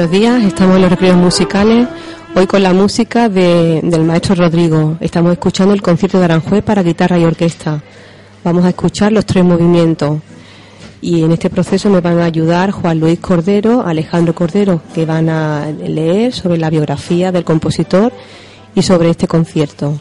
Buenos días, estamos en los recreos musicales. Hoy con la música del maestro Rodrigo. Estamos escuchando el concierto de Aranjuez para guitarra y orquesta. Vamos a escuchar los tres movimientos. Y en este proceso me van a ayudar Juan Luis Cordero, Alejandro Cordero, que van a leer sobre la biografía del compositor y sobre este concierto.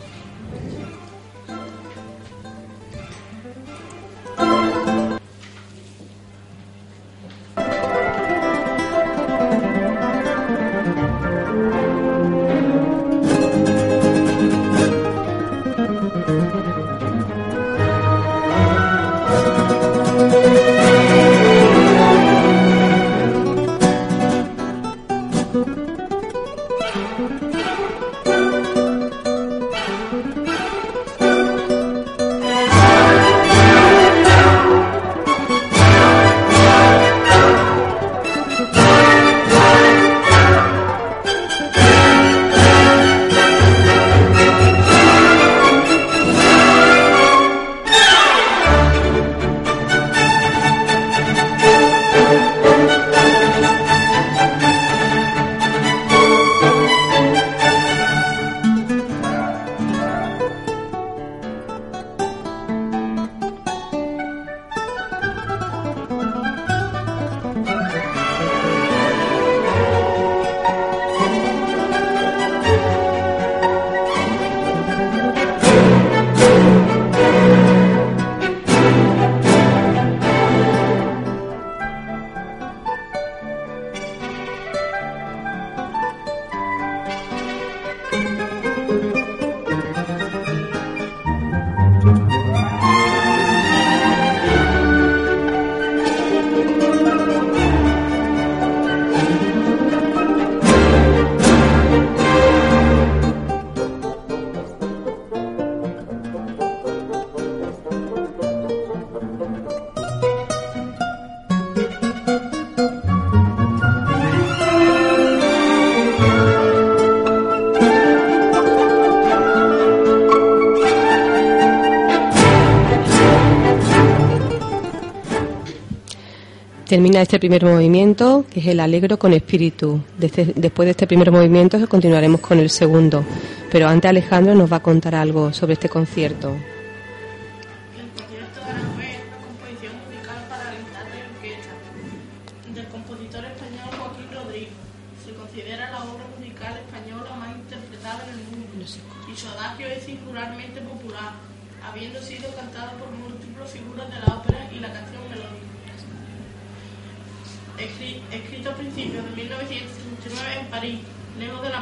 Termina este primer movimiento, que es el alegro con espíritu. después de este primer movimiento continuaremos con el segundo. Pero antes Alejandro nos va a contar algo sobre este concierto.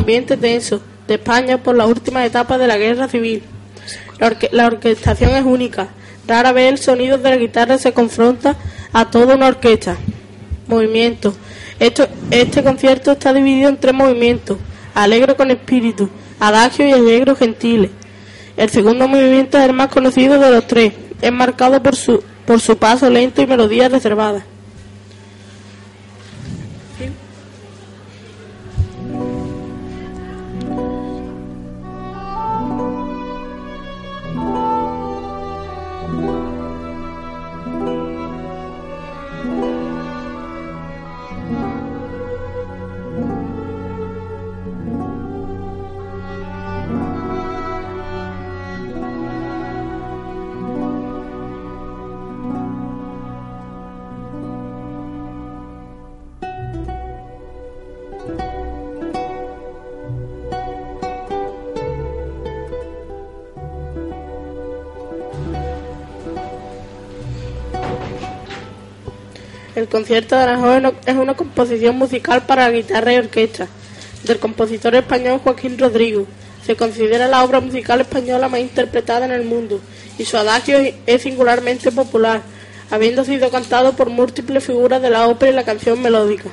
Ambiente tenso de España por las últimas etapas de la guerra civil. La, orquestación es única. Rara vez el sonido de la guitarra se confronta a toda una orquesta. Movimiento. Esto, este concierto está dividido en tres movimientos. Alegro con espíritu, adagio y alegro gentile. El segundo movimiento es el más conocido de los tres. Es marcado por su, por su paso lento y melodías reservadas. El concierto de Aranjuez es una composición musical para guitarra y orquesta del compositor español Joaquín Rodrigo. Se considera la obra musical española más interpretada en el mundo y su adagio es singularmente popular, habiendo sido cantado por múltiples figuras de la ópera y la canción melódica.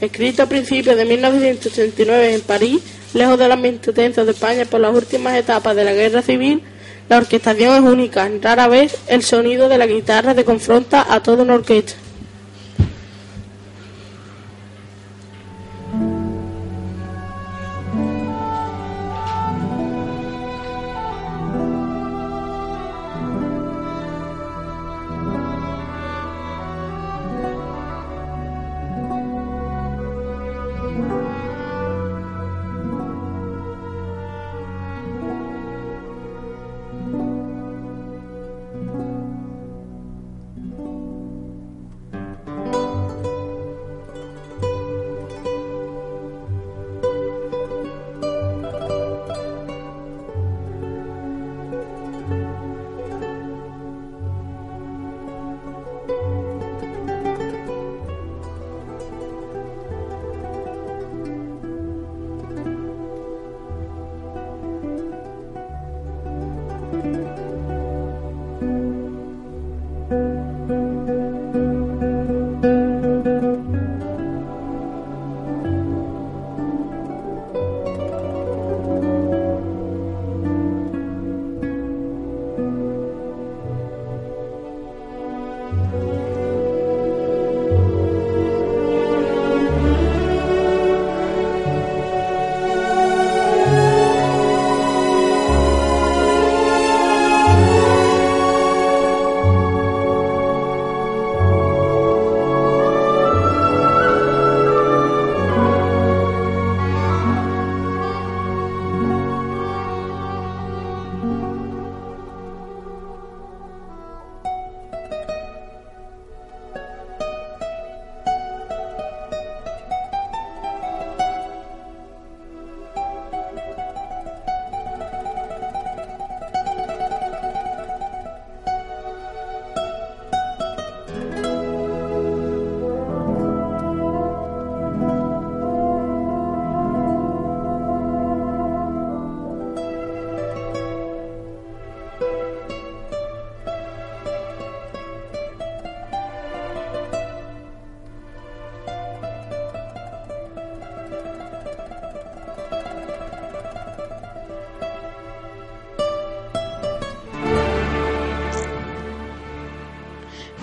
Escrito a principios de 1989 en París, lejos del ambiente tenso de España por las últimas etapas de la guerra civil, la orquestación es única, rara vez el sonido de la guitarra te confronta a toda una orquesta.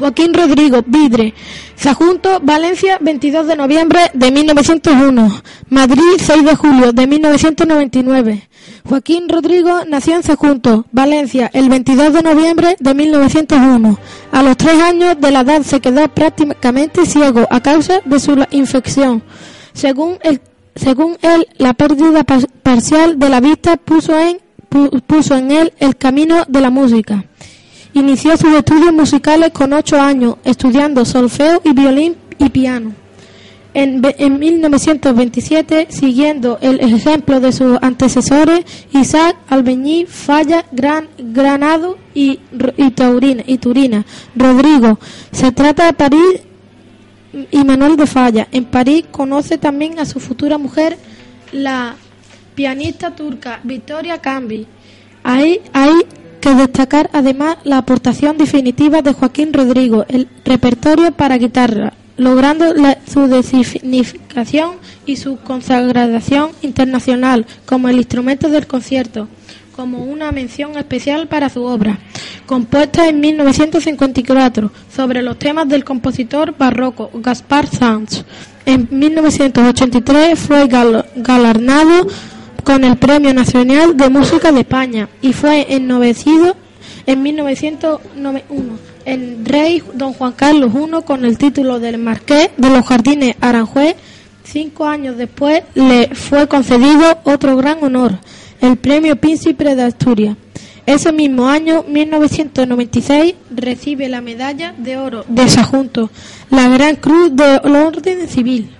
Joaquín Rodrigo, Vidre. Sajunto, Valencia, 22 de noviembre de 1901. Madrid, 6 de julio de 1999. Joaquín Rodrigo nació en Sajunto, Valencia, el 22 de noviembre de 1901. A los tres años de la edad se quedó prácticamente ciego a causa de su infección. Según, él, la pérdida parcial de la vista puso en él el camino de la música. Inició sus estudios musicales con ocho años, estudiando solfeo y violín y piano. En, 1927, siguiendo el ejemplo de sus antecesores, Isaac Albeñí, Falla, Gran, Granado y, y, Taurina, y Turina. Rodrigo, se trata de París y Manuel de Falla. En París conoce también a su futura mujer, la pianista turca Victoria Cambi. Ahí, ahí que destacar además la aportación definitiva de Joaquín Rodrigo, el repertorio para guitarra, logrando su designificación y su consagración internacional como el instrumento del concierto, como una mención especial para su obra, compuesta en 1954 sobre los temas del compositor barroco Gaspar Sanz. En 1983 fue galardonado con el Premio Nacional de Música de España y fue ennovecido en 1991 el rey don Juan Carlos I con el título del Marqués de los Jardines Aranjuez. Cinco años después le fue concedido otro gran honor, el Premio Príncipe de Asturias. Ese mismo año, 1996, recibe la medalla de oro de Sajunto, la Gran Cruz de Orden Civil.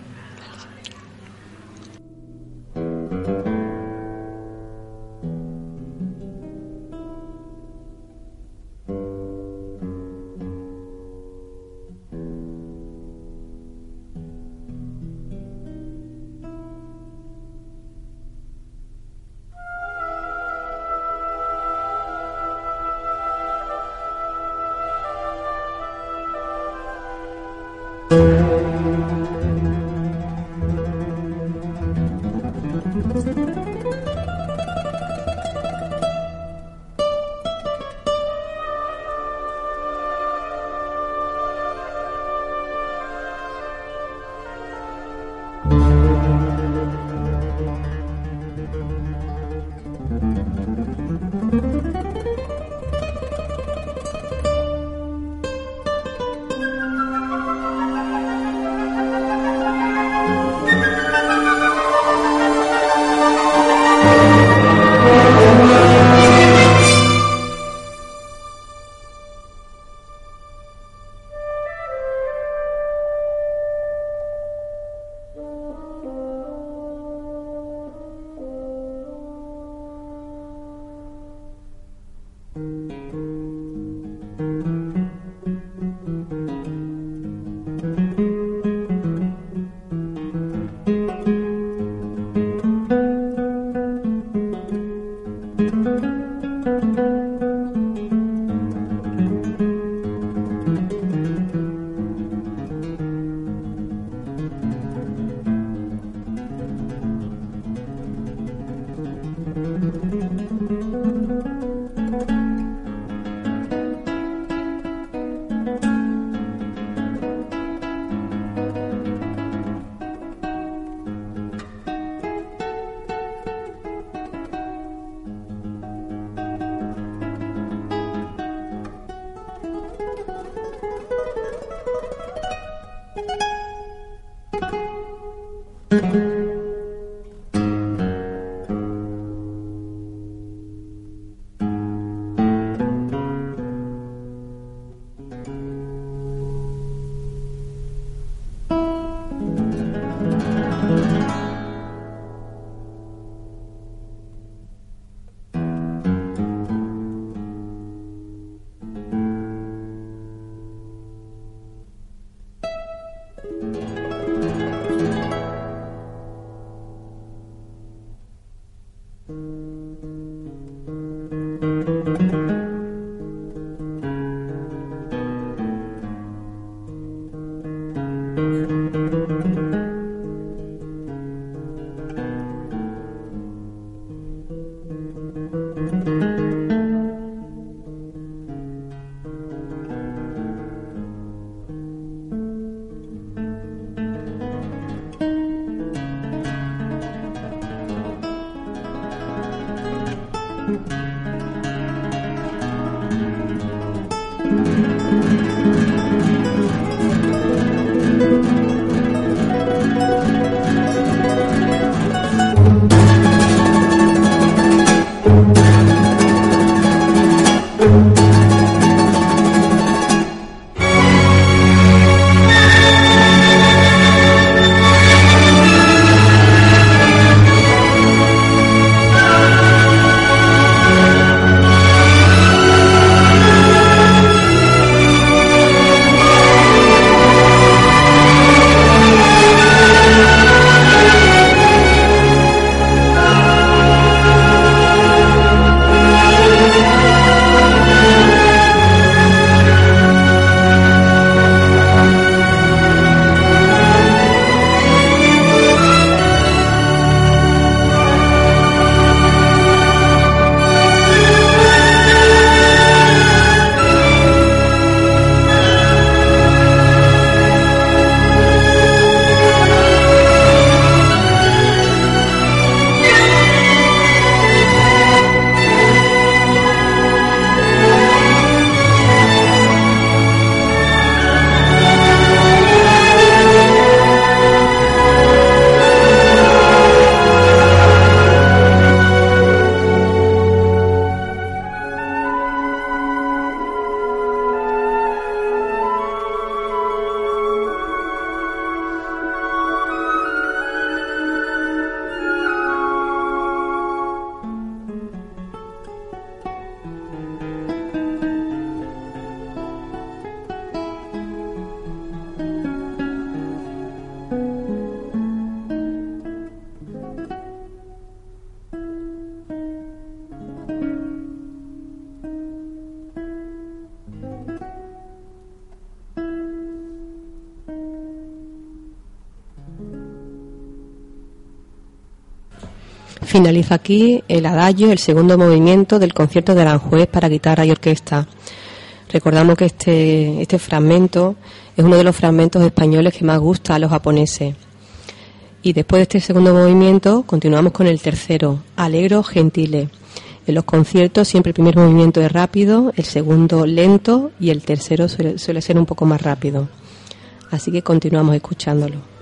Mm-hmm. Finaliza aquí el adagio, el segundo movimiento del concierto de Aranjuez para guitarra y orquesta. Recordamos que este, este fragmento es uno de los fragmentos españoles que más gusta a los japoneses. Y después de este segundo movimiento continuamos con el tercero, Alegro Gentile. En los conciertos siempre el primer movimiento es rápido, el segundo lento y el tercero suele, suele ser un poco más rápido. Así que continuamos escuchándolo.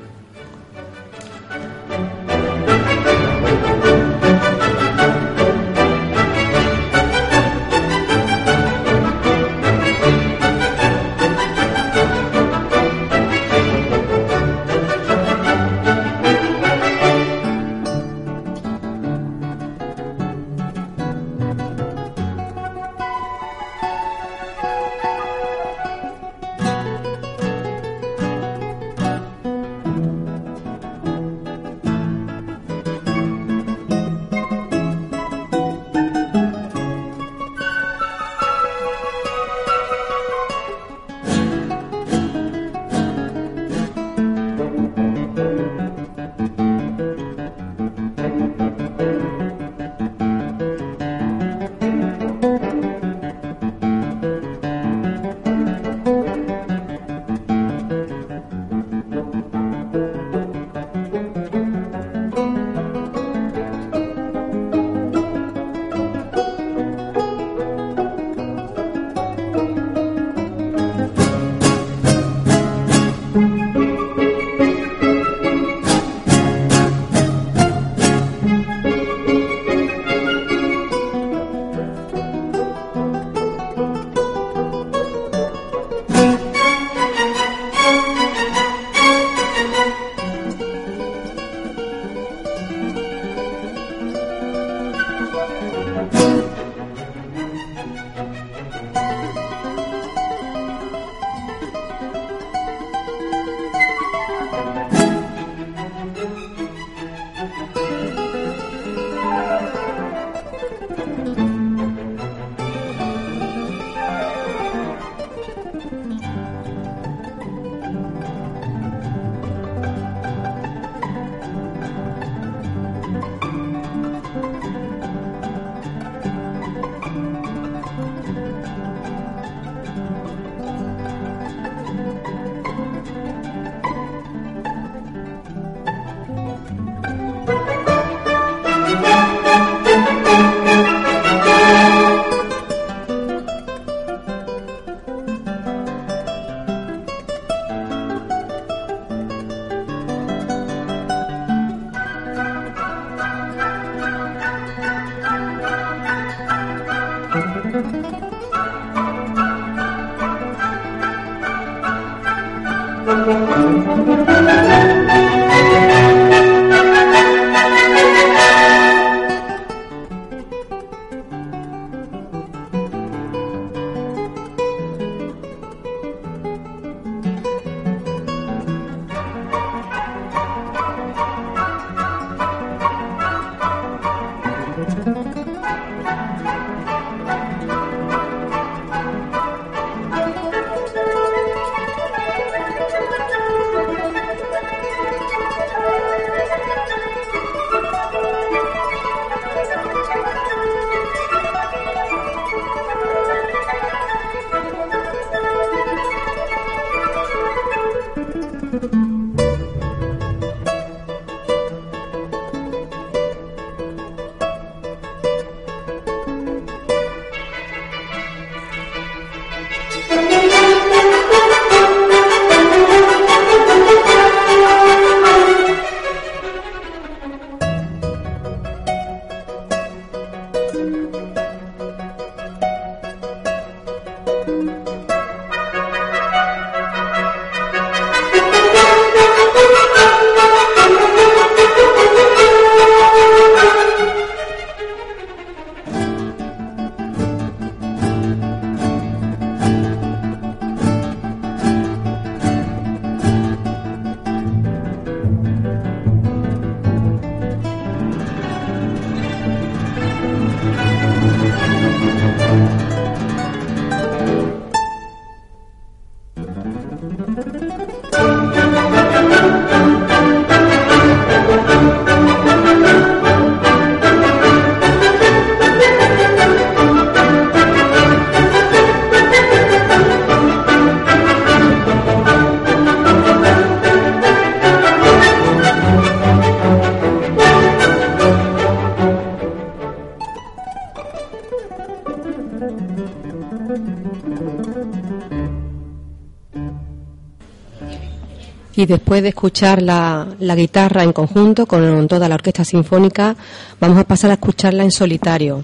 Y después de escuchar la, guitarra en conjunto con toda la orquesta sinfónica, vamos a pasar a escucharla en solitario.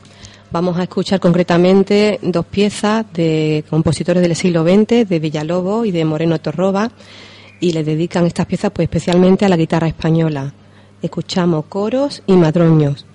Vamos a escuchar concretamente dos piezas de compositores del siglo XX, de Villalobos y de Moreno Torroba, y le dedican estas piezas pues especialmente a la guitarra española. Escuchamos coros y madroños.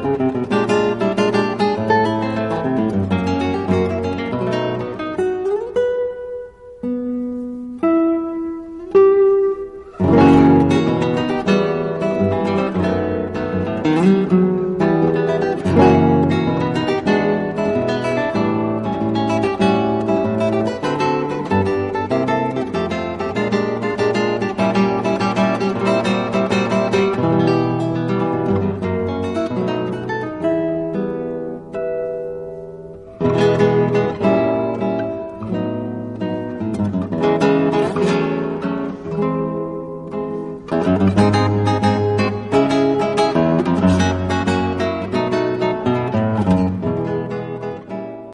Música